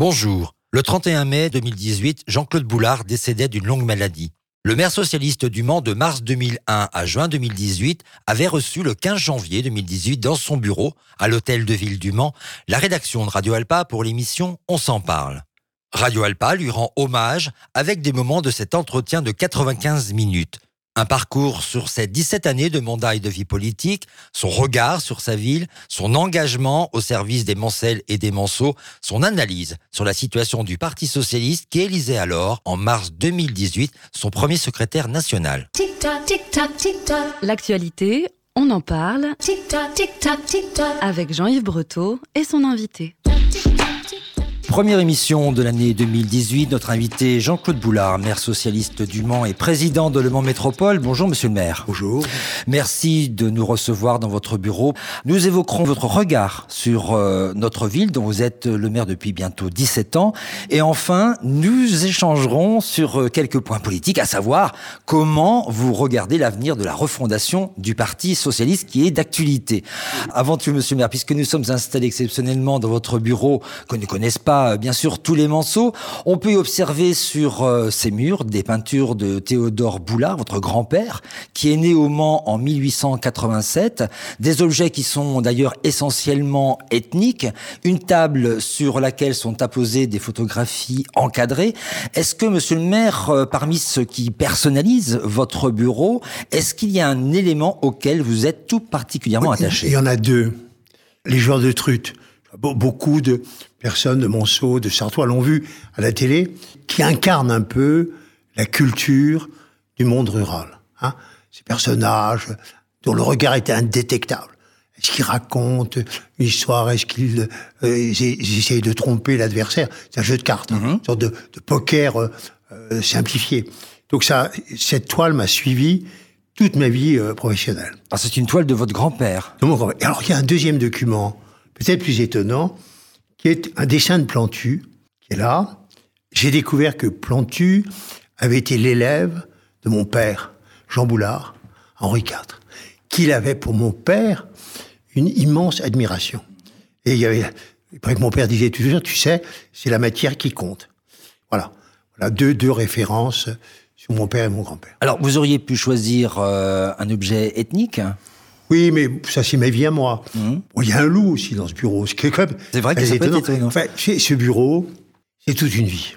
Bonjour. Le 31 mai 2018, Jean-Claude Boulard décédait d'une longue maladie. Le maire socialiste du Mans de mars 2001 à juin 2018 avait reçu le 15 janvier 2018 dans son bureau, à l'hôtel de ville du Mans, la rédaction de Radio Alpa pour l'émission On s'en parle. Radio Alpa lui rend hommage avec des moments de cet entretien de 95 minutes. Un parcours sur ses 17 années de mandat et de vie politique, son regard sur sa ville, son engagement au service des Mancelles et des Manceaux, son analyse sur la situation du Parti socialiste qui élisait alors, en mars 2018, son premier secrétaire national. L'actualité, on en parle avec Jean-Yves Breteau et son invité. Première émission de l'année 2018, notre invité Jean-Claude Boulard, maire socialiste du Mans et président de Le Mans Métropole. Bonjour monsieur le maire. Bonjour. Merci de nous recevoir dans votre bureau. Nous évoquerons votre regard sur euh, notre ville dont vous êtes le maire depuis bientôt 17 ans. Et enfin, nous échangerons sur euh, quelques points politiques, à savoir comment vous regardez l'avenir de la refondation du Parti socialiste qui est d'actualité. Avant tout monsieur le maire, puisque nous sommes installés exceptionnellement dans votre bureau que ne connaissent pas euh, bien sûr tous les manceaux. On peut y observer sur euh, ces murs des peintures de Théodore Boulard, votre grand-père, qui est né au Mans en 1887. Des objets qui sont d'ailleurs essentiellement ethniques. Une table sur laquelle sont apposées des photographies encadrées. Est-ce que, monsieur le maire, euh, parmi ceux qui personnalisent votre bureau, est-ce qu'il y a un élément auquel vous êtes tout particulièrement attaché? Il y en a deux. Les joueurs de truite. Beaucoup de personnes de Monceau, de Sartois l'ont vu à la télé, qui incarnent un peu la culture du monde rural. Hein. Ces personnages dont le regard était indétectable. Est-ce qu'ils racontent une histoire? Est-ce qu'ils euh, essayent de tromper l'adversaire? C'est un jeu de cartes, mm-hmm. une sorte de, poker euh, euh, simplifié. Donc ça, cette toile m'a suivi toute ma vie professionnelle. Ah, c'est une toile de votre grand-père. Alors il y a un deuxième document, peut-être plus étonnant, qui est un dessin de Plantu, qui est là. J'ai découvert que Plantu avait été l'élève de mon père, Jean Boulard, Henri IV, qu'il avait pour mon père une immense admiration. Et il y avait, que mon père disait toujours, tu sais, c'est la matière qui compte. Voilà. Voilà deux, références sur mon père et mon grand-père. Alors, vous auriez pu choisir euh, un objet ethnique oui, mais ça, c'est ma vie à moi. Mmh. il y a un loup aussi dans ce bureau. C'est vrai que c'est étonnant. Enfin, ce bureau, c'est toute une vie.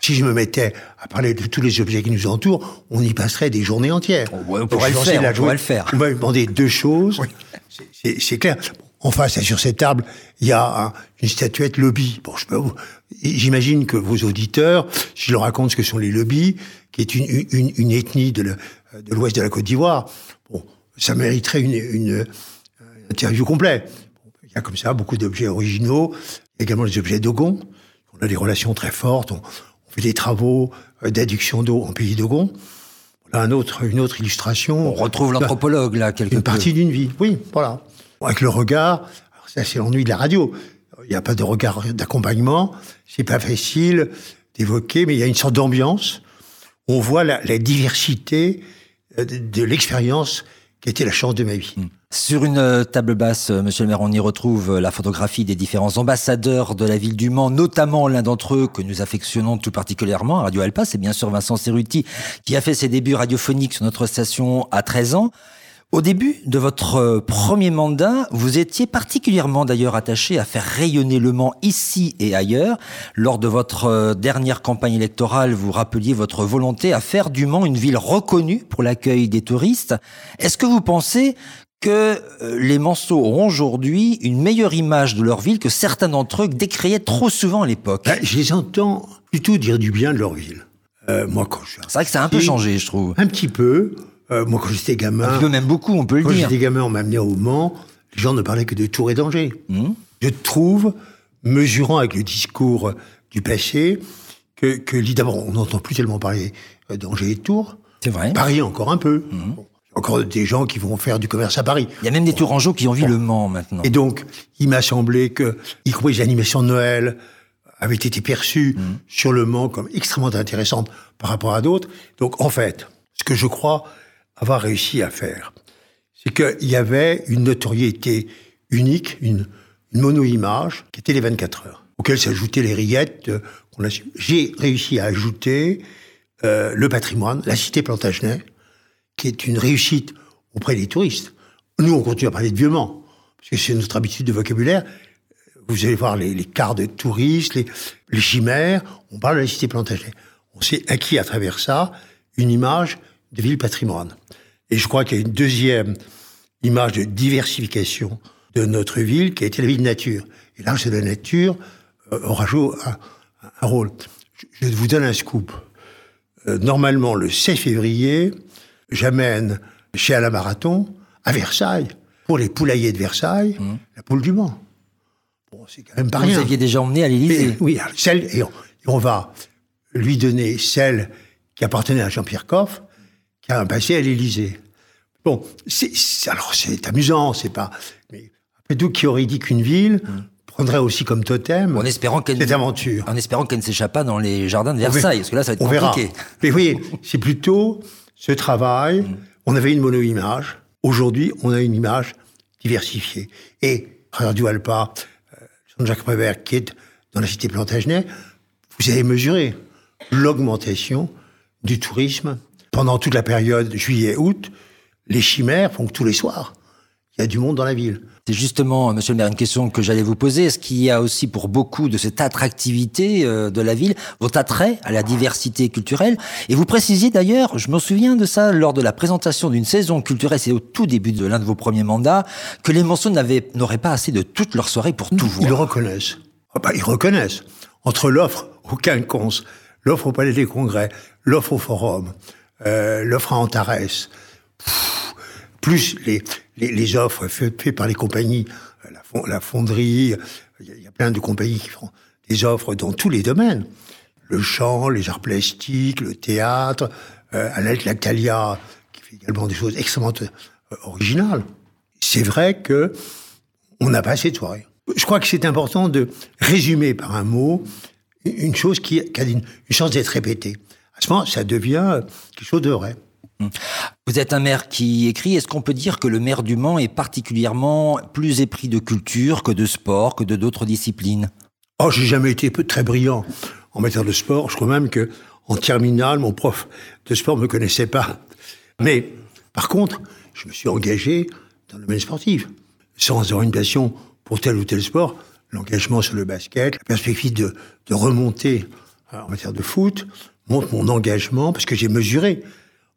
Si je me mettais à parler de tous les objets qui nous entourent, on y passerait des journées entières. on, pourrait le faire, on pourrait le faire. On va demander deux choses. C'est clair. En face, sur cette table, il y a une statuette lobby. Bon, j'imagine que vos auditeurs, si je leur raconte ce que sont les lobbies, qui est une, une, une ethnie de l'ouest de, de la Côte d'Ivoire, bon, ça mériterait une, une, interview complète. Il y a comme ça beaucoup d'objets originaux, également des objets d'Ogon. On a des relations très fortes. On, fait des travaux euh, d'adduction d'eau en pays d'Ogon. Un autre, une autre illustration. On retrouve l'anthropologue là, quelque Une partie d'une vie, oui, voilà. Avec le regard, ça c'est l'ennui de la radio. Il n'y a pas de regard d'accompagnement, c'est pas facile d'évoquer, mais il y a une sorte d'ambiance. On voit la, la diversité euh, de, de l'expérience qui la chance de ma vie. Hmm. Sur une euh, table basse, euh, monsieur le maire, on y retrouve euh, la photographie des différents ambassadeurs de la ville du Mans, notamment l'un d'entre eux que nous affectionnons tout particulièrement Radio Alpa, c'est bien sûr Vincent Cerruti, qui a fait ses débuts radiophoniques sur notre station à 13 ans. Au début de votre euh, premier mandat, vous étiez particulièrement d'ailleurs attaché à faire rayonner le Mans ici et ailleurs. Lors de votre euh, dernière campagne électorale, vous rappeliez votre volonté à faire du Mans une ville reconnue pour l'accueil des touristes. Est-ce que vous pensez que euh, les Manceaux ont aujourd'hui une meilleure image de leur ville que certains d'entre eux décriaient trop souvent à l'époque? Ben, Je les entends plutôt dire du bien de leur ville. moi, quand je C'est vrai que ça a un peu changé, je trouve. Un petit peu. Euh, moi, quand j'étais gamin. Peu, même beaucoup, on peut le dire. Quand j'étais gamin, on m'amenait au Mans. Les gens ne parlaient que de Tours et d'Angers. Hmm. Je trouve, mesurant avec le discours du passé, que, que d'abord, on n'entend plus tellement parler euh, d'Angers et de Tours. C'est vrai. Paris encore un peu. Hmm. encore des gens qui vont faire du commerce à Paris. Il y a même des Tourangeaux qui ont vu le Mans maintenant. Et donc, il m'a semblé que, y compris les animations de Noël, avaient été perçues hmm. sur le Mans comme extrêmement intéressantes par rapport à d'autres. Donc, en fait, ce que je crois, avoir réussi à faire. C'est qu'il y avait une notoriété unique, une, mono-image, qui était les 24 heures. auxquelles s'ajoutaient les rillettes. euh, J'ai réussi à ajouter euh, le patrimoine, la cité Plantagenet, qui est une réussite auprès des touristes. Nous, on continue à parler de Vieux-Mans, parce que c'est notre habitude de vocabulaire. Vous allez voir les, les quarts de touristes, les, les chimères, on parle de la cité Plantagenet. On s'est acquis à travers ça une image de ville patrimoine. Et je crois qu'il y a une deuxième image de diversification de notre ville qui a été la ville nature. Et l'âge de la nature euh, aura joué un, un rôle. Je, vous donne un scoop. Euh, normalement, le 16 février, j'amène chez Alain Marathon à Versailles, pour les poulaillers de Versailles, la poule du Mans. Bon, c'est quand même pas Vous rien. aviez déjà emmené à l'Élysée. Oui, celle, et on, et on va lui donner celle qui appartenait à Jean-Pierre Coff, qui a un passé à l'Élysée. Bon, c'est, alors c'est amusant, c'est pas. Mais après tout, qui aurait dit qu'une ville prendrait aussi comme totem En espérant qu'elle cette aventure? En espérant qu'elle ne s'échappe pas dans les jardins de. Versailles, parce que là, ça va être On verra. compliqué. Mais vous voyez, c'est plutôt ce travail. On avait une mono-image. Aujourd'hui, on a une image diversifiée. Et Radio Alpa, euh, Jean-Jacques Prévert, qui est dans la cité Plantagenet, vous avez mesuré l'augmentation du tourisme pendant toute la période juillet-août. Les chimères font que tous les soirs, il y a du monde dans la ville. C'est justement, monsieur le maire, une question que j'allais vous poser. Est-ce qu'il y a aussi pour beaucoup de cette attractivité euh, de la ville, votre attrait à la diversité culturelle? Et vous précisiez d'ailleurs, je me souviens de ça lors de la présentation d'une saison culturelle, c'est au tout début de l'un de vos premiers mandats, que les n'avaient- n'auraient pas assez de toute leur soirée pour tout Ils voir. reconnaissent. Ah bah, ils reconnaissent. Entre l'offre au Quinconce, l'offre au Palais des Congrès, l'offre au Forum, euh, l'offre à Antares, plus les, les, offres faites, par les compagnies, euh, la, fon- la fonderie, il y, a- plein de compagnies qui font des offres dans tous les domaines. Le chant, les arts plastiques, le théâtre, euh, l'aide Lactalia, qui fait également des choses extrêmement euh, originales. C'est vrai que on n'a pas assez de soirées. Je crois que c'est important de résumer par un mot une chose qui, a une chance d'être répétée. À ce moment, ça devient quelque chose de vrai. Vous êtes un maire qui écrit. Est-ce qu'on peut dire que le maire du Mans est particulièrement plus épris de culture que de sport, que de d'autres disciplines? Oh, j'ai jamais été très brillant en matière de sport. Je crois même que en terminale, mon prof de sport me connaissait pas. Mais par contre, je me suis engagé dans le domaine sportif, sans passion pour tel ou tel sport. L'engagement sur le basket, la perspective de, de remonter euh, en matière de foot montre mon engagement parce que j'ai mesuré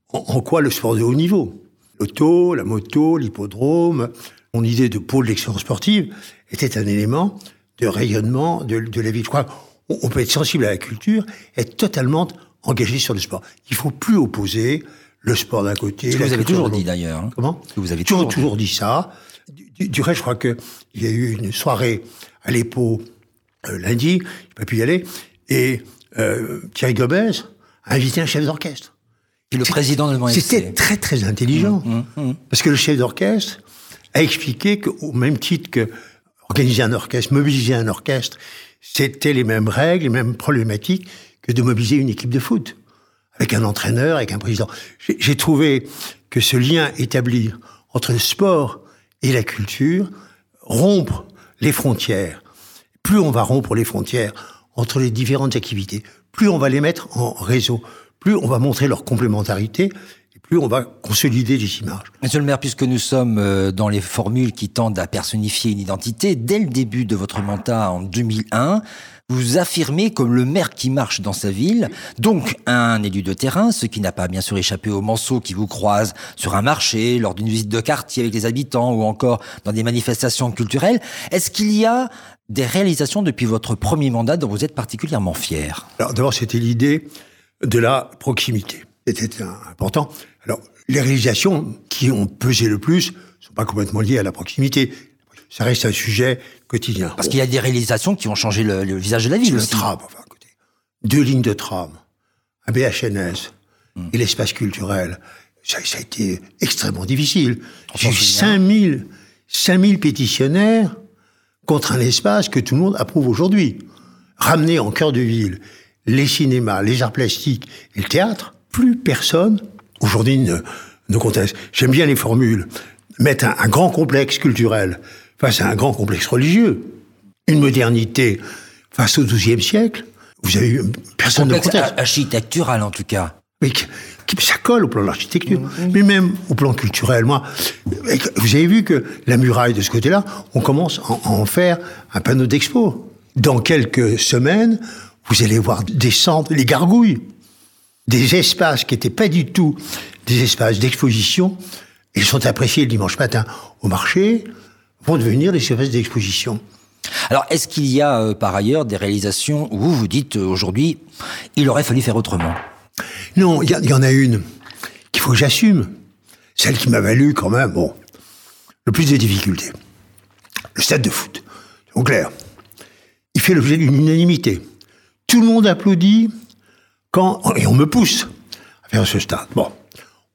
en, en quoi le sport de haut niveau, l'auto, la moto, l'hippodrome, mon idée de pôle d'excellence sportive était un élément de rayonnement de, de la vie. Je crois qu'on on peut être sensible à la culture, être totalement engagé sur le sport. Il faut plus opposer le sport d'un côté. Ce que vous avez toujours dit d'ailleurs. hein. Comment Ce que vous avez toujours, toujours toujours dit ça. Du, du reste, je crois qu'il y a eu une soirée à l'EPO euh, lundi, j'ai pas pu y aller, et euh, Thierry Gomez a invité un chef d'orchestre. Le président de C'était très très intelligent. Mmh, Parce que le chef d'orchestre a expliqué qu'au même titre que organiser un orchestre, mobiliser un orchestre, c'était les mêmes règles, les mêmes problématiques que de mobiliser une équipe de foot. Avec un entraîneur, avec un président. J'ai j'ai trouvé que ce lien établi entre le sport et la culture, rompre les frontières. Plus on va rompre les frontières entre les différentes activités, plus on va les mettre en réseau, plus on va montrer leur complémentarité, plus on va consolider les images. Monsieur le maire, puisque nous sommes euh, dans les formules qui tendent à personnifier une identité, dès le début de votre mandat en 2001, vous affirmez comme le maire qui marche dans sa ville, donc un élu de terrain, ce qui n'a pas bien sûr échappé aux manceaux qui vous croisent sur un marché, lors d'une visite de quartier avec les habitants ou encore dans des manifestations culturelles. Est-ce qu'il y a des réalisations depuis votre premier mandat dont vous êtes particulièrement fier Alors d'abord, c'était l'idée de la proximité. C'était important. Alors, les réalisations qui ont pesé le plus sont pas complètement liées à la proximité. Ça reste un sujet quotidien. Parce qu'il y a des réalisations qui ont changé le, le visage de la ville le tram, enfin. Deux lignes de tram, un BHNS Hmm. et l'espace culturel. Ça, ça a été extrêmement difficile. J'ai eu souvient. 5000, 5000 pétitionnaires contre un espace que tout le monde approuve aujourd'hui. Ramener en cœur de ville les cinémas, les arts plastiques et le théâtre, plus personne aujourd'hui ne, ne conteste. J'aime bien les formules. Mettre un, un grand complexe culturel face à un grand complexe religieux. Une modernité face au XIIe siècle, vous avez eu personne de Complexe conteste. architectural en tout cas. Mais qui, ça colle au plan de l'architecture, Mm-hmm. mais même au plan culturel. Moi, vous avez vu que la muraille de ce côté-là, on commence à en- à en faire un panneau d'expo. Dans quelques semaines, vous allez voir descendre les gargouilles, des espaces qui n'étaient pas du tout des espaces d'exposition. Ils sont appréciés le dimanche matin au marché, vont devenir des espaces d'exposition. Alors, est-ce qu'il y a euh, par ailleurs des réalisations où vous vous dites euh, aujourd'hui, il aurait fallu faire autrement? Non, il y, en a une qu'il faut que j'assume. Celle qui m'a valu quand même, le plus de difficultés. Le stade de foot. C'est clair. Il fait l'objet d'une unanimité. Tout le monde applaudit quand, et on me pousse à faire ce stade. Bon.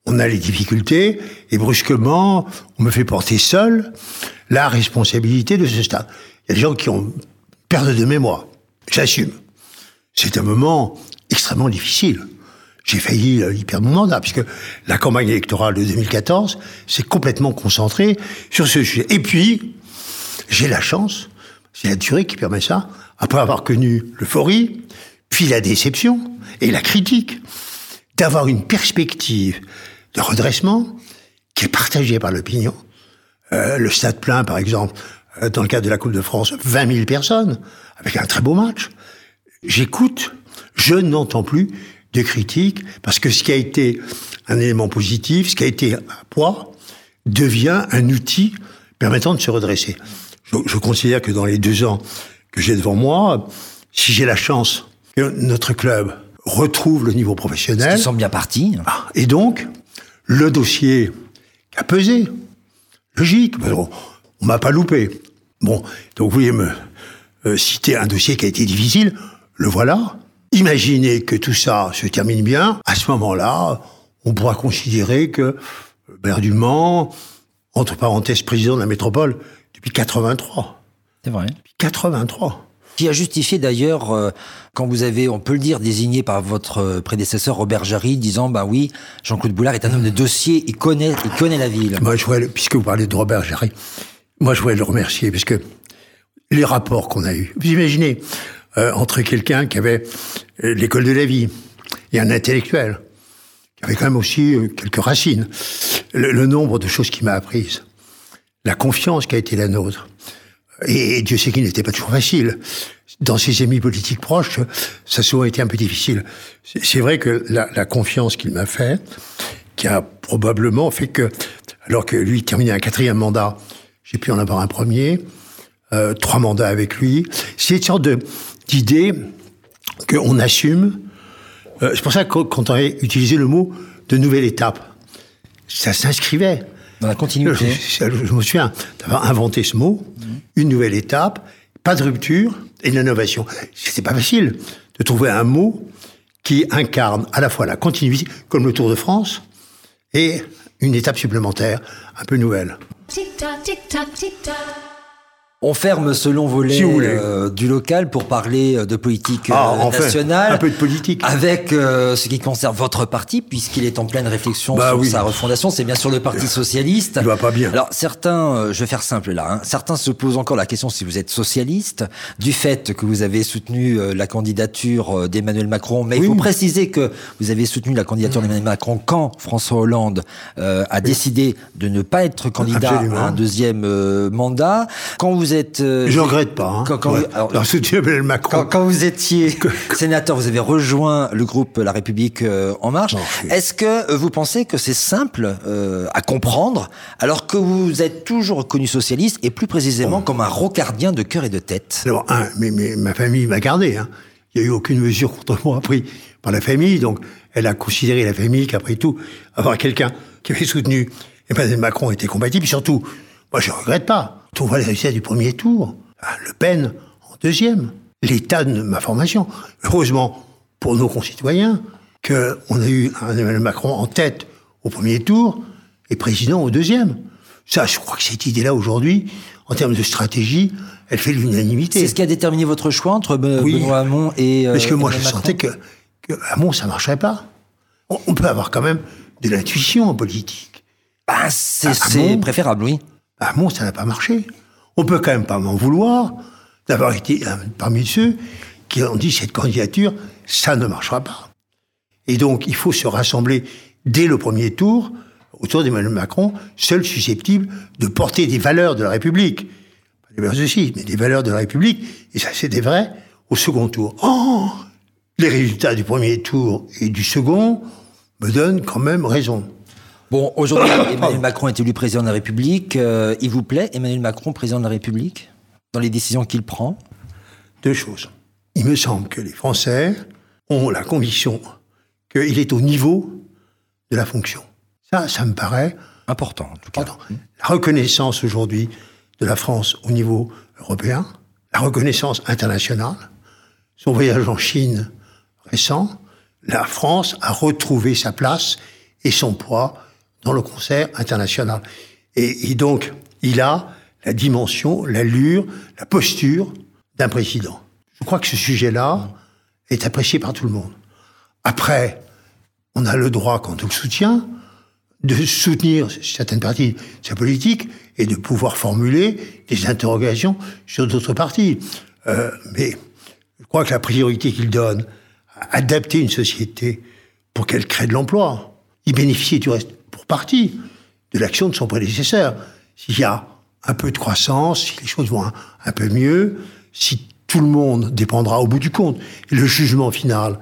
On a les difficultés et brusquement, on me fait porter seul la responsabilité de ce stade. Il y a des gens qui ont perte de mémoire. J'assume. C'est un moment extrêmement difficile. J'ai failli euh, y perdre mon mandat, puisque la campagne électorale de 2014 s'est complètement concentrée sur ce sujet. Et puis, j'ai la chance, c'est la durée qui permet ça, après avoir connu l'euphorie, puis la déception et la critique, d'avoir une perspective de redressement qui est partagée par l'opinion. Euh, le stade plein, par exemple, euh, dans le cadre de la Coupe de France, 20 000 personnes, avec un très beau match. J'écoute, je n'entends plus de critiques, parce que ce qui a été un élément positif, ce qui a été un poids, devient un outil permettant de se redresser. Je, je considère que dans les deux ans que j'ai devant moi, si j'ai la chance que notre club retrouve le niveau professionnel, Ils sont bien partis. ah, Et donc, le dossier qui a pesé, logique, mais on, on m'a pas loupé. Bon, donc vous voulez me euh, citer un dossier qui a été difficile, le voilà. Imaginez que tout ça se termine bien, à ce moment-là, on pourra considérer que Bernard Dumont, entre parenthèses, président de la métropole depuis 83. C'est vrai. Depuis 83. Qui a justifié d'ailleurs, euh, quand vous avez, on peut le dire, désigné par votre euh, prédécesseur Robert Jarry, disant, bah oui, Jean-Claude Boulard est un homme de dossier, il connaît, il connaît la ville. Moi, je voulais, puisque vous parlez de Robert Jarry, moi, je voulais le remercier, parce que les rapports qu'on a eus, vous imaginez, euh, entre quelqu'un qui avait euh, l'école de la vie et un intellectuel, qui avait quand même aussi euh, quelques racines, le, nombre de choses qu'il m'a apprises, la confiance qui a été la nôtre, et Dieu sait qu'il n'était pas toujours facile. Dans ses amis politiques proches, ça a souvent été un peu difficile. C'est vrai que la, la confiance qu'il m'a fait, qui a probablement fait que, alors que lui terminait un quatrième mandat, j'ai pu en avoir un premier, euh, trois mandats avec lui. C'est une sorte de- d'idée qu'on assume. Euh, c'est pour ça que quand on a utilisé le mot de nouvelle étape, ça s'inscrivait. Dans la continuité. je- je me souviens d'avoir inventé ce mot, une nouvelle étape, pas de rupture et de l'innovation. C'était pas facile de trouver un mot qui incarne à la fois la continuité, comme le Tour de France, et une étape supplémentaire, un peu nouvelle. Tic-tac, tic-tac, tic-tac. On ferme ce long volet Si euh, du local pour parler euh, de politique euh, Ah, enfin, nationale. un peu de politique. Avec euh, ce qui concerne votre parti, puisqu'il est en pleine réflexion Bah sur oui. sa refondation. C'est bien sûr le Parti Socialiste. Il va pas bien. Alors certains, euh, je vais faire simple là, hein, certains se posent encore la question si vous êtes socialiste, du fait que vous avez soutenu euh, la candidature euh, d'Emmanuel Macron. Mais il Oui. faut préciser que vous avez soutenu la candidature d'Emmanuel Macron quand François Hollande euh, a décidé de ne pas être candidat Absolument. à un deuxième euh, mandat. Quand vous êtes... euh, Je regrette pas. Hein. Quand- quand- Ouais. alors- Alors, soutien Emmanuel Macron. quand, quand vous étiez sénateur, vous avez rejoint le groupe La République euh, En Marche. Est-ce que vous pensez que c'est simple euh, à comprendre alors que vous êtes toujours reconnu socialiste et plus précisément comme un rocardien de cœur et de tête? Alors, un, mais, mais ma famille m'a gardé. Hein. Il n'y a eu aucune mesure contre moi prise par la famille, donc elle a considéré la famille qu'après tout, avoir quelqu'un qui avait soutenu Emmanuel Macron était compatible. Surtout, moi je ne regrette pas. On voit les résultats du premier tour. Ah, Le Pen en deuxième. L'état de ma formation. Heureusement pour nos concitoyens qu'on a eu Emmanuel Macron en tête au premier tour et président au deuxième. Ça, je crois que cette idée-là aujourd'hui, en termes de stratégie, elle fait l'unanimité. C'est ce qui a déterminé votre choix entre Be- Oui. Benoît Hamon et euh, Parce que moi, je Macron sentais que, que Mont, ça marcherait pas. On, on peut avoir quand même de l'intuition en politique. Bah, c'est Ah, c'est bon préférable, oui. À Mont, ça n'a pas marché. On peut quand même pas m'en vouloir d'avoir été un- parmi ceux qui ont dit cette candidature, ça ne marchera pas. Et donc, il faut se rassembler dès le premier tour autour d'Emmanuel Macron, seul susceptible de porter des valeurs de la République. Pas des valeurs aussi, mais des valeurs de la République. Et ça, c'était vrai au second tour. Oh Les résultats du premier tour et du second me donnent quand même raison. Bon, aujourd'hui, Emmanuel Macron est élu président de la République. Euh, il vous plaît, Emmanuel Macron, président de la République, dans les décisions qu'il prend? Deux choses. Il me semble que les Français ont la conviction qu'il est au niveau de la fonction. Ça, ça me paraît Important, en tout cas. Pardon. La reconnaissance aujourd'hui de la France au niveau européen, la reconnaissance internationale, son voyage en Chine récent, la France a retrouvé sa place et son poids dans le concert international. Et, donc, il a la dimension, l'allure, la posture d'un président. Je crois que ce sujet-là est apprécié par tout le monde. Après, on a le droit, quand on le soutient, de soutenir certaines parties de sa politique et de pouvoir formuler des interrogations sur d'autres parties. Euh, mais je crois que la priorité qu'il donne à adapter une société pour qu'elle crée de l'emploi, il bénéficie du reste, pour partie, de l'action de son prédécesseur. S'il y a un peu de croissance, si les choses vont un, un peu mieux, si tout le monde dépendra au bout du compte, et le jugement final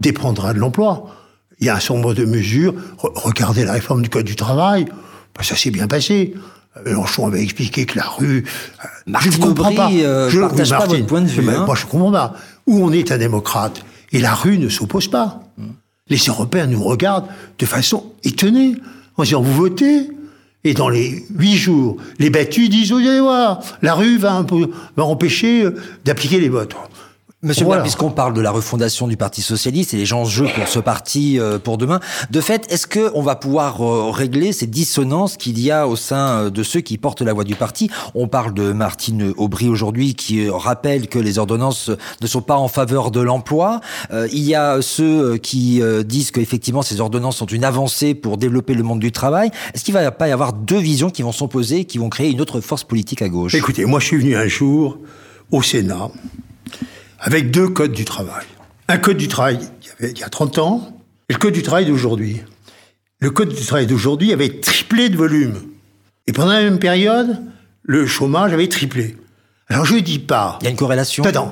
dépendra de l'emploi, il y a un certain nombre de mesures. Re- regardez la réforme du Code du travail. Ben, ça s'est bien passé. Euh, Mélenchon avait expliqué que la rue... euh, je ne comprends Aubry, pas. euh, Je- partage pas votre point de vue, hein. Moi, je comprends pas. Où on est un démocrate et la rue ne s'oppose pas. Les Européens nous regardent de façon étonnée en disant vous votez et dans les huit jours, les battus disent vous allez voir, la rue va empêcher euh, d'appliquer les votes. Monsieur Voilà. Puisqu'on parle de la refondation du Parti socialiste et les enjeux pour ce parti euh, pour demain, de fait, est-ce que on va pouvoir euh, régler ces dissonances qu'il y a au sein euh, de ceux qui portent la voix du parti? On parle de Martine Aubry aujourd'hui qui euh, rappelle que les ordonnances ne sont pas en faveur de l'emploi. Euh, il y a ceux qui euh, disent qu'effectivement ces ordonnances sont une avancée pour développer le monde du travail. Est-ce qu'il va pas y avoir deux visions qui vont s'opposer, qui vont créer une autre force politique à gauche? Écoutez, moi je suis venu un jour au Sénat avec deux codes du travail. Un code du travail il y, avait, il y a 30 ans et le code du travail d'aujourd'hui. Le code du travail d'aujourd'hui avait triplé de volume. Et pendant la même période, le chômage avait triplé. Alors je dis pas... Il y a une corrélation Pardon.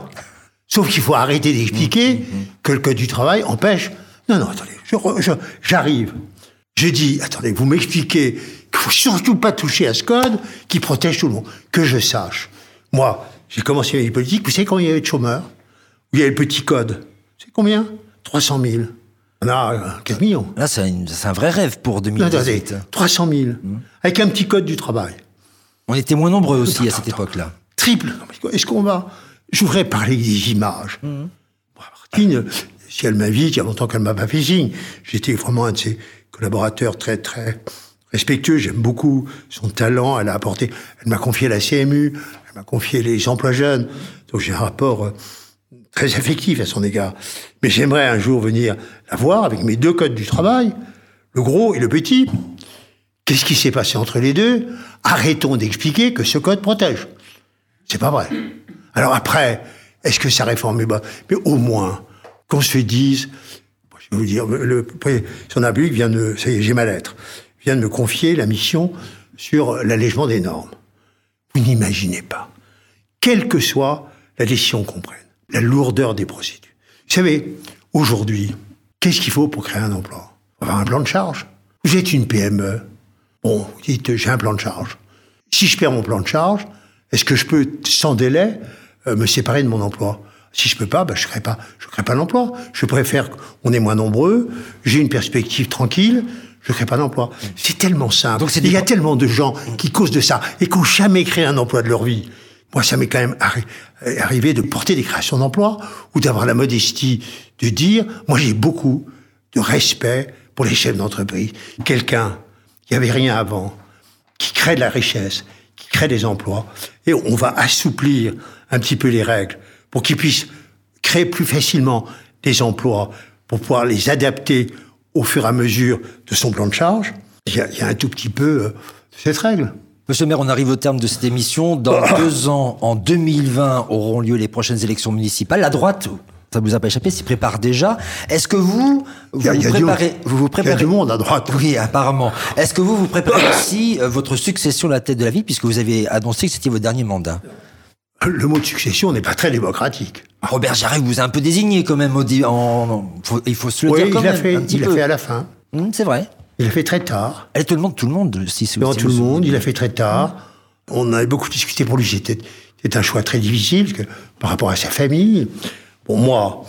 Sauf qu'il faut arrêter d'expliquer que le code du travail empêche. Non, non, attendez, je re- je- j'arrive. Je dis, attendez, vous m'expliquez qu'il faut surtout pas toucher à ce code qui protège tout le monde. Que je sache. Moi, j'ai commencé les politiques, vous savez combien il y avait de chômeurs Il y avait le petit code. C'est combien 300 000. On a euh, 15 millions. Là, c'est un vrai rêve pour Non, attendez, 2018. 300 000. Avec un petit code du travail. On était moins nombreux aussi à cette époque-là. triple. Est-ce qu'on va Je voudrais parler des images. Bon, Martine, si elle m'invite, il y a longtemps qu'elle m'a pas fait signe. J'étais vraiment un de ses collaborateurs très très respectueux. J'aime beaucoup son talent. Elle a apporté. Elle m'a confié la CMU. Elle m'a confié les emplois jeunes. Donc j'ai un rapport euh, très affectif à son égard. Mais j'aimerais un jour venir la voir avec mes deux codes du travail, le gros et le petit. Qu'est-ce qui s'est passé entre les deux? Arrêtons d'expliquer que ce code protège. C'est pas vrai. Alors après, est-ce que ça réforme? Mais au moins, qu'on se dise, je vais vous dire, son public vient de, ça y est, j'ai ma lettre, vient de me confier la mission sur l'allègement des normes. Vous n'imaginez pas, quelle que soit la décision qu'on prenne, la lourdeur des procédures. Vous savez, aujourd'hui, qu'est-ce qu'il faut pour créer un emploi? Avoir un plan de charge. Vous êtes une PME. Bon, vous dites, j'ai un plan de charge. Si je perds mon plan de charge, est-ce que je peux, sans délai, euh, me séparer de mon emploi? Si je peux pas, ben, je crée pas, je crée pas d'emploi. Je préfère qu'on est moins nombreux, j'ai une perspective tranquille, je crée pas d'emploi. C'est tellement simple. Donc c'est Il y a tellement de gens qui causent de ça et qui n'ont jamais créé un emploi de leur vie. Moi, ça m'est quand même arri- euh, arrivé de porter des créations d'emplois ou d'avoir la modestie de dire, moi j'ai beaucoup de respect pour les chefs d'entreprise. Quelqu'un qui avait rien avant, qui crée de la richesse, qui crée des emplois, et on va assouplir un petit peu les règles pour qu'ils puissent créer plus facilement des emplois, pour pouvoir les adapter au fur et à mesure de son plan de charge. Il y a, il y a un tout petit peu euh, cette règle. Monsieur le maire, on arrive au terme de cette émission. Dans deux ans, en 2020, auront lieu les prochaines élections municipales. La droite, ça vous a pas échappé, s'y prépare déjà. Est-ce que vous, vous a- vous préparez, vous vous Il y a préparez du monde à droite. Oui, apparemment. Est-ce que vous vous préparez aussi euh, votre succession à la tête de la ville, puisque vous avez annoncé que c'était votre dernier mandat? Le mot de succession n'est pas très démocratique. Robert Jarret vous a un peu désigné quand même. Au di- en, faut- il faut se le Oui, dire il quand même. fait, petit il l'a fait à la fin. Hum, c'est vrai. Il l'a fait très tard. Elle tout le monde, tout le monde, si, si Devant tout le monde, il l'a fait très tard. On avait beaucoup discuté pour lui. C'était un choix très difficile parce que, par rapport à sa famille. Bon, moi,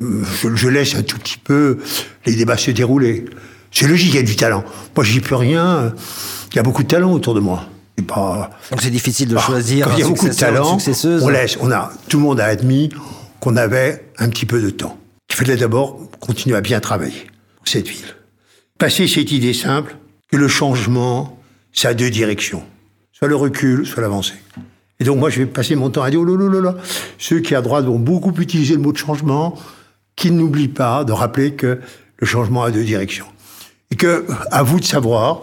je, je laisse un tout petit peu les débats se dérouler. C'est logique, il y a du talent. Moi, j'y peux rien. Il y a beaucoup de talent autour de moi. Donc c'est difficile de Ah, choisir il y a beaucoup de talent, on laisse. On a, tout le monde a admis qu'on avait un petit peu de temps. Il fallait d'abord continuer à bien travailler pour cette ville. Passer cette idée simple que le changement, ça a deux directions. Soit le recul, soit l'avancée. Et donc moi, je vais passer mon temps à dire, oh là là là là, ceux qui à droite vont beaucoup utiliser le mot de changement, qu'ils n'oublient pas de rappeler que le changement a deux directions. Et que, à vous de savoir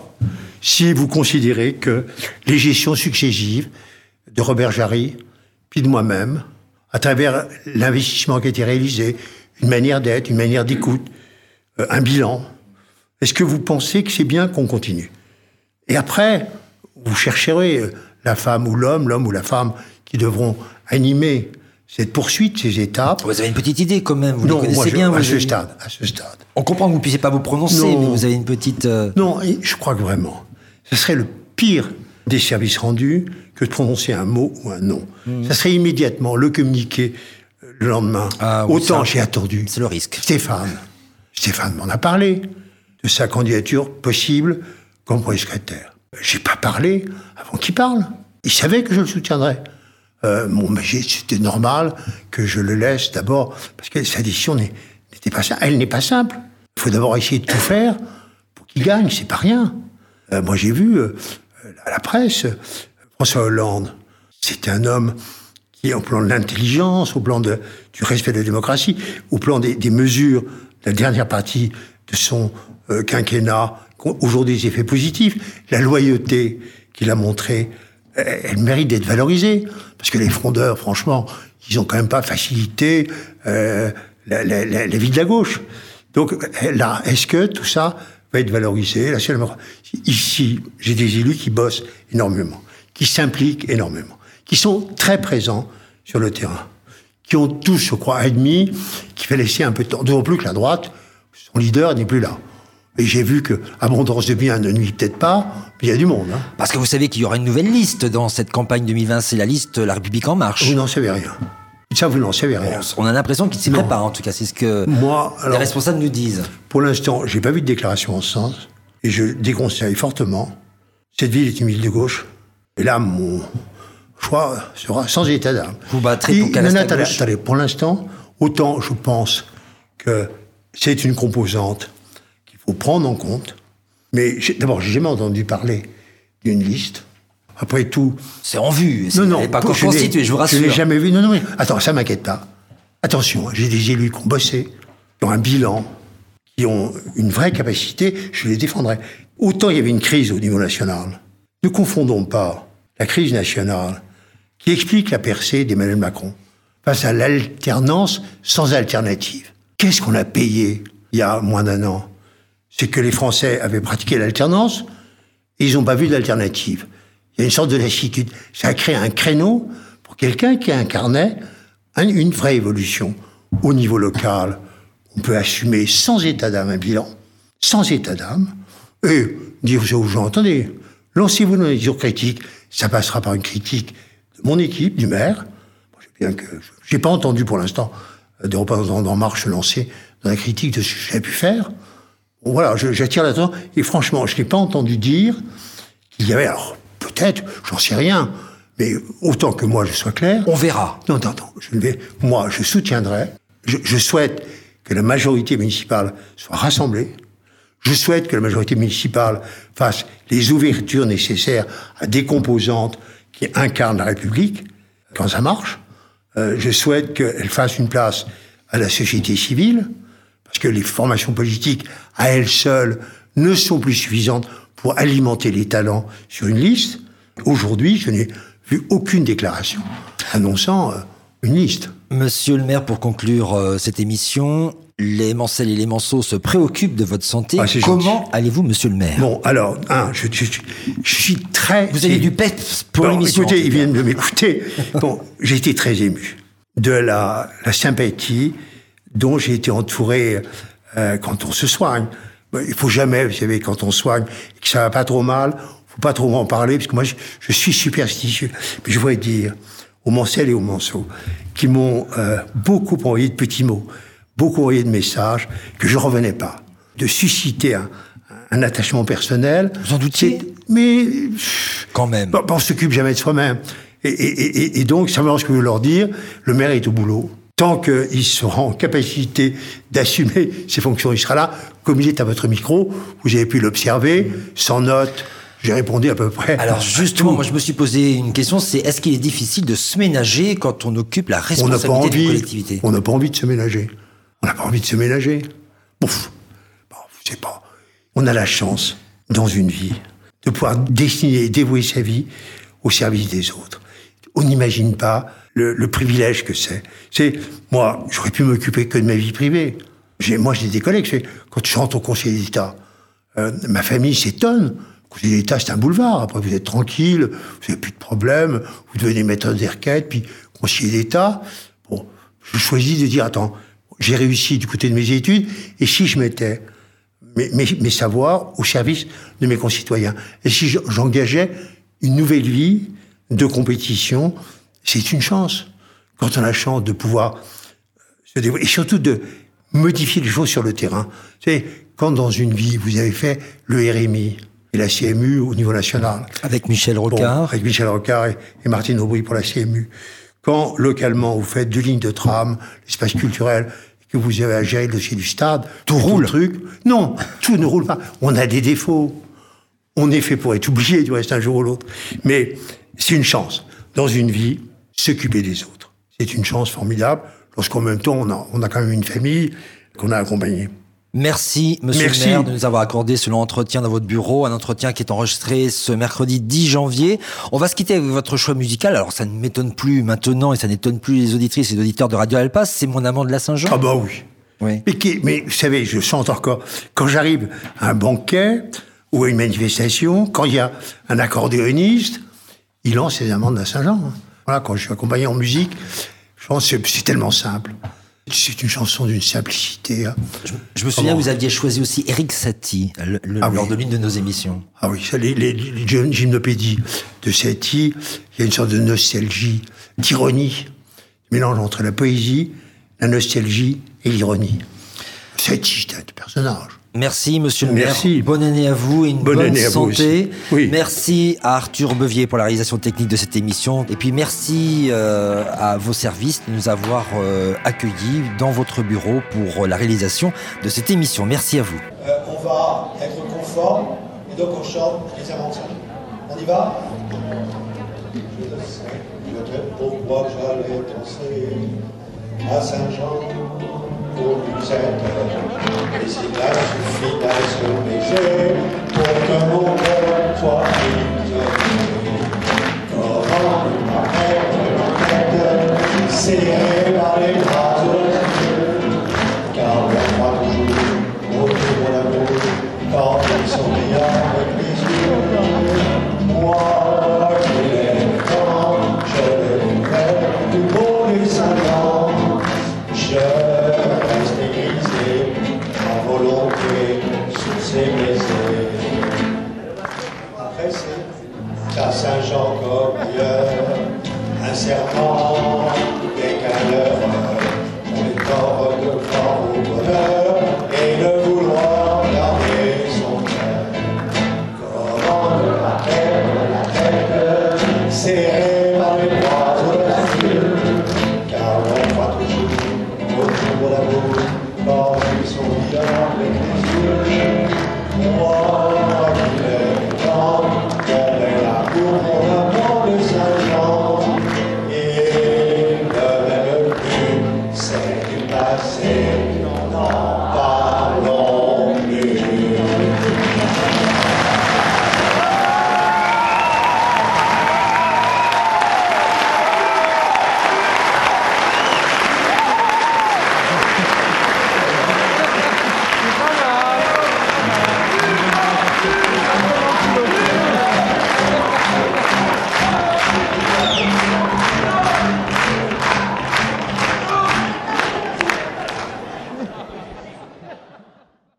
si vous considérez que les gestions successives de Robert Jarry, puis de moi-même, à travers l'investissement qui a été réalisé, une manière d'être, une manière d'écoute, euh, un bilan, est-ce que vous pensez que c'est bien qu'on continue? Et après, vous chercherez euh, la femme ou l'homme, l'homme ou la femme qui devront animer cette poursuite, ces étapes. Vous avez une petite idée quand même, vous non, les connaissez moi, je- bien. à vous ce avez- stade, à ce stade. On comprend que vous ne puissiez pas vous prononcer, Non. mais vous avez une petite... euh, Non, je crois que vraiment, ce serait le pire des services rendus que de prononcer un mot ou un nom. Ça serait immédiatement le communiquer euh, le lendemain. Ah oui, Autant j'ai attendu. C'est le risque. Stéphane. Stéphane m'en a parlé de sa candidature possible comme premier secrétaire. J'ai pas parlé avant qu'il parle. Il savait que je le soutiendrais. Euh, bon, mais j'ai- c'était normal que je le laisse d'abord parce que sa décision n'est- n'était pas simple. Elle n'est pas simple. Il faut d'abord essayer de tout faire pour qu'il gagne. C'est pas rien. Euh, moi, j'ai vu euh, à la presse François Hollande. C'était un homme qui, au plan de l'intelligence, au plan de, du respect de la démocratie, au plan des, mesures la dernière partie de son euh, quinquennat, aujourd'hui des effets positifs, la loyauté qu'il a montrée, elle, mérite d'être valorisée. Parce que les frondeurs, franchement, ils ont quand même pas facilité euh, la, la- la- vie de la gauche. Donc là, est-ce que tout ça va être valorisé La seule- Ici, j'ai des élus qui bossent énormément, qui s'impliquent énormément, qui sont très présents sur le terrain, qui ont tous, je crois, admis qu'il fallait laisser un peu de temps. D'autant plus que la droite, son leader n'est plus là. Et j'ai vu que abondance de biens ne nuit peut-être pas, mais il y a du monde. Hein. Parce que vous savez qu'il y aura une nouvelle liste dans cette campagne 2020, c'est la liste La République En Marche. Vous n'en savez rien. Ça, vous n'en savez rien. On a l'impression qu'il s'y Non. prépare, en tout cas, c'est ce que Moi, les responsables nous disent. pour l'instant, j'ai pas vu de déclaration en ce sens, et je déconseille fortement. Cette ville est une ville de gauche, et là, mon choix sera sans état d'âme. Vous battrez pour qu'elle attendez, pour l'instant, autant je pense que c'est une composante qu'il faut prendre en compte, mais d'abord, j'ai jamais entendu parler d'une liste. Après tout, C'est en vue, non, non, pas constitué, je vous rassure. Je n'ai jamais vu. Non, non, mais attends, ça m'inquiète pas. Attention, hein, j'ai des élus qui ont bossé, qui ont un bilan, qui ont une vraie capacité, je les défendrai. Autant il y avait une crise au niveau national. Ne confondons pas la crise nationale qui explique la percée d'Emmanuel Macron face à l'alternance sans alternative. Qu'est-ce qu'on a payé il y a moins d'un an? C'est que les Français avaient pratiqué l'alternance et ils n'ont pas vu d'alternative. Il y a une sorte de lassitude. Ça a créé un créneau pour quelqu'un qui incarnait un- une vraie évolution. Au niveau local, on peut assumer sans état d'âme un bilan, sans état d'âme, et dire aux gens, attendez, lancez-vous dans les discours critiques, ça passera par une critique de mon équipe, du maire. Bien que j'ai pas entendu pour l'instant euh, des représentants d'En Marche lancer dans la critique de ce que j'ai pu faire. Voilà, j'attire l'attention, et franchement, je n'ai pas entendu dire qu'il y avait, alors peut-être, j'en sais rien, mais autant que moi je sois clair. On verra. Non, non, non, je vais, moi je soutiendrai, je, je souhaite que la majorité municipale soit rassemblée, je souhaite que la majorité municipale fasse les ouvertures nécessaires à des composantes qui incarnent la République, quand ça marche. Euh, je souhaite qu'elle fasse une place à la société civile, parce que les formations politiques, à elles seules, ne sont plus suffisantes pour alimenter les talents sur une liste. Aujourd'hui, je n'ai vu aucune déclaration annonçant euh, une liste. Monsieur le maire, pour conclure euh, cette émission, les Mancel et les Manceaux se préoccupent de votre santé. Ah, Comment allez-vous, monsieur le maire? Bon, alors, un, je, je- je- je suis très... Vous avez du peps pour Bon, l'émission. Écoutez, ils viennent de m'écouter. Bon, j'ai été très ému de la, la sympathie dont j'ai été entouré euh, quand on se soigne. Il faut jamais, vous savez, quand on soigne et que ça va pas trop mal, faut pas trop en parler parce que moi, je, je suis superstitieux. Mais je voudrais dire aux Mancel et aux Manceau qui m'ont euh, beaucoup envoyé de petits mots, beaucoup envoyé de messages que je revenais pas, de susciter un, un attachement personnel. Vous en doutiez Mais Quand même. Bon, on s'occupe jamais de soi-même. Et, et- et- et donc, simplement ce que je veux leur dire, le maire est au boulot. Tant qu'il sera en capacité d'assumer ses fonctions, il sera là. Comme il est à votre micro, vous avez pu l'observer, sans note. J'ai répondu à peu près. Alors justement, moi je me suis posé une question, c'est est-ce qu'il est difficile de se ménager quand on occupe la on responsabilité d'une envie. collectivité On n'a pas envie de se ménager. On n'a pas envie de se ménager. Ouf. Bon, je sais pas. On a la chance, dans une vie, de pouvoir destiner et dévouer sa vie au service des autres. On n'imagine pas le, le privilège que c'est. C'est, moi, j'aurais pu m'occuper que de ma vie privée. J'ai, moi, j'ai des collègues, c'est- quand je rentre au Conseil d'État, euh, ma famille s'étonne. Le Conseil d'État, c'est un boulevard. Après, vous êtes tranquille, vous n'avez plus de problème, vous devenez maître des requêtes, puis conseiller d'État. Bon, je choisis de dire, attends, j'ai réussi du côté de mes études, et si je mettais mes, savoirs au service de mes concitoyens, et si je- j'engageais une nouvelle vie de compétition, c'est une chance. Quand on a la chance de pouvoir se développer, et surtout de modifier les choses sur le terrain. Vous savez, quand dans une vie, vous avez fait le RMI et la CMU au niveau national, Avec Michel Bon, Rocard. avec Michel Rocard et, et Martine Aubry pour la CMU. Quand, localement, vous faites deux lignes de tram, l'espace culturel, que vous avez à gérer le dossier du stade, tout roule. Le truc. Non, tout ne roule pas. On a des défauts. On est fait pour être oublié du reste un jour ou l'autre. Mais c'est une chance, dans une vie, s'occuper des autres. C'est une chance formidable, lorsqu'en même temps, on a, on a quand même une famille qu'on a accompagnée. Merci, monsieur Merci. le maire, de nous avoir accordé ce long entretien dans votre bureau, un entretien qui est enregistré ce mercredi 10 janvier. On va se quitter avec votre choix musical. Alors, ça ne m'étonne plus maintenant et ça n'étonne plus les auditrices et les auditeurs de Radio Alpas. C'est mon amant de la Saint-Jean. Ah bah oui. Oui. Mais, qui- mais vous savez, je chante encore. Quand j'arrive à un banquet ou à une manifestation, quand il y a un accordéoniste, il lance ses amendes à Saint-Jean. hein. Voilà, quand je suis accompagné en musique, je pense que c'est tellement simple. C'est une chanson d'une simplicité. hein. Je me souviens, Comment vous aviez choisi aussi Eric Satie le- le- Ah oui. lors de l'une de nos émissions. Ah oui, ça, les, les, les gym- gymnopédies de Satie, il y a une sorte de nostalgie, d'ironie, mélange entre la poésie, la nostalgie et l'ironie. Satie, c'est un personnage. Merci, monsieur le Merci. maire. Bonne année à vous et une Bonne bonne, année à vous santé. aussi. Oui. Merci à Arthur Bevier pour la réalisation technique de cette émission. Et puis merci euh, à vos services de nous avoir euh, accueillis dans votre bureau pour euh, la réalisation de cette émission. Merci à vous. Euh, on va être conforme et donc on chante les inventions. On y va? Je le sais, peut-être pourquoi j'allais danser à Saint-Jean pour une là suffit d'aller se baiser pour que mon cœur soit prisonnier. Comment ma tête, ma tête, serrée par tête,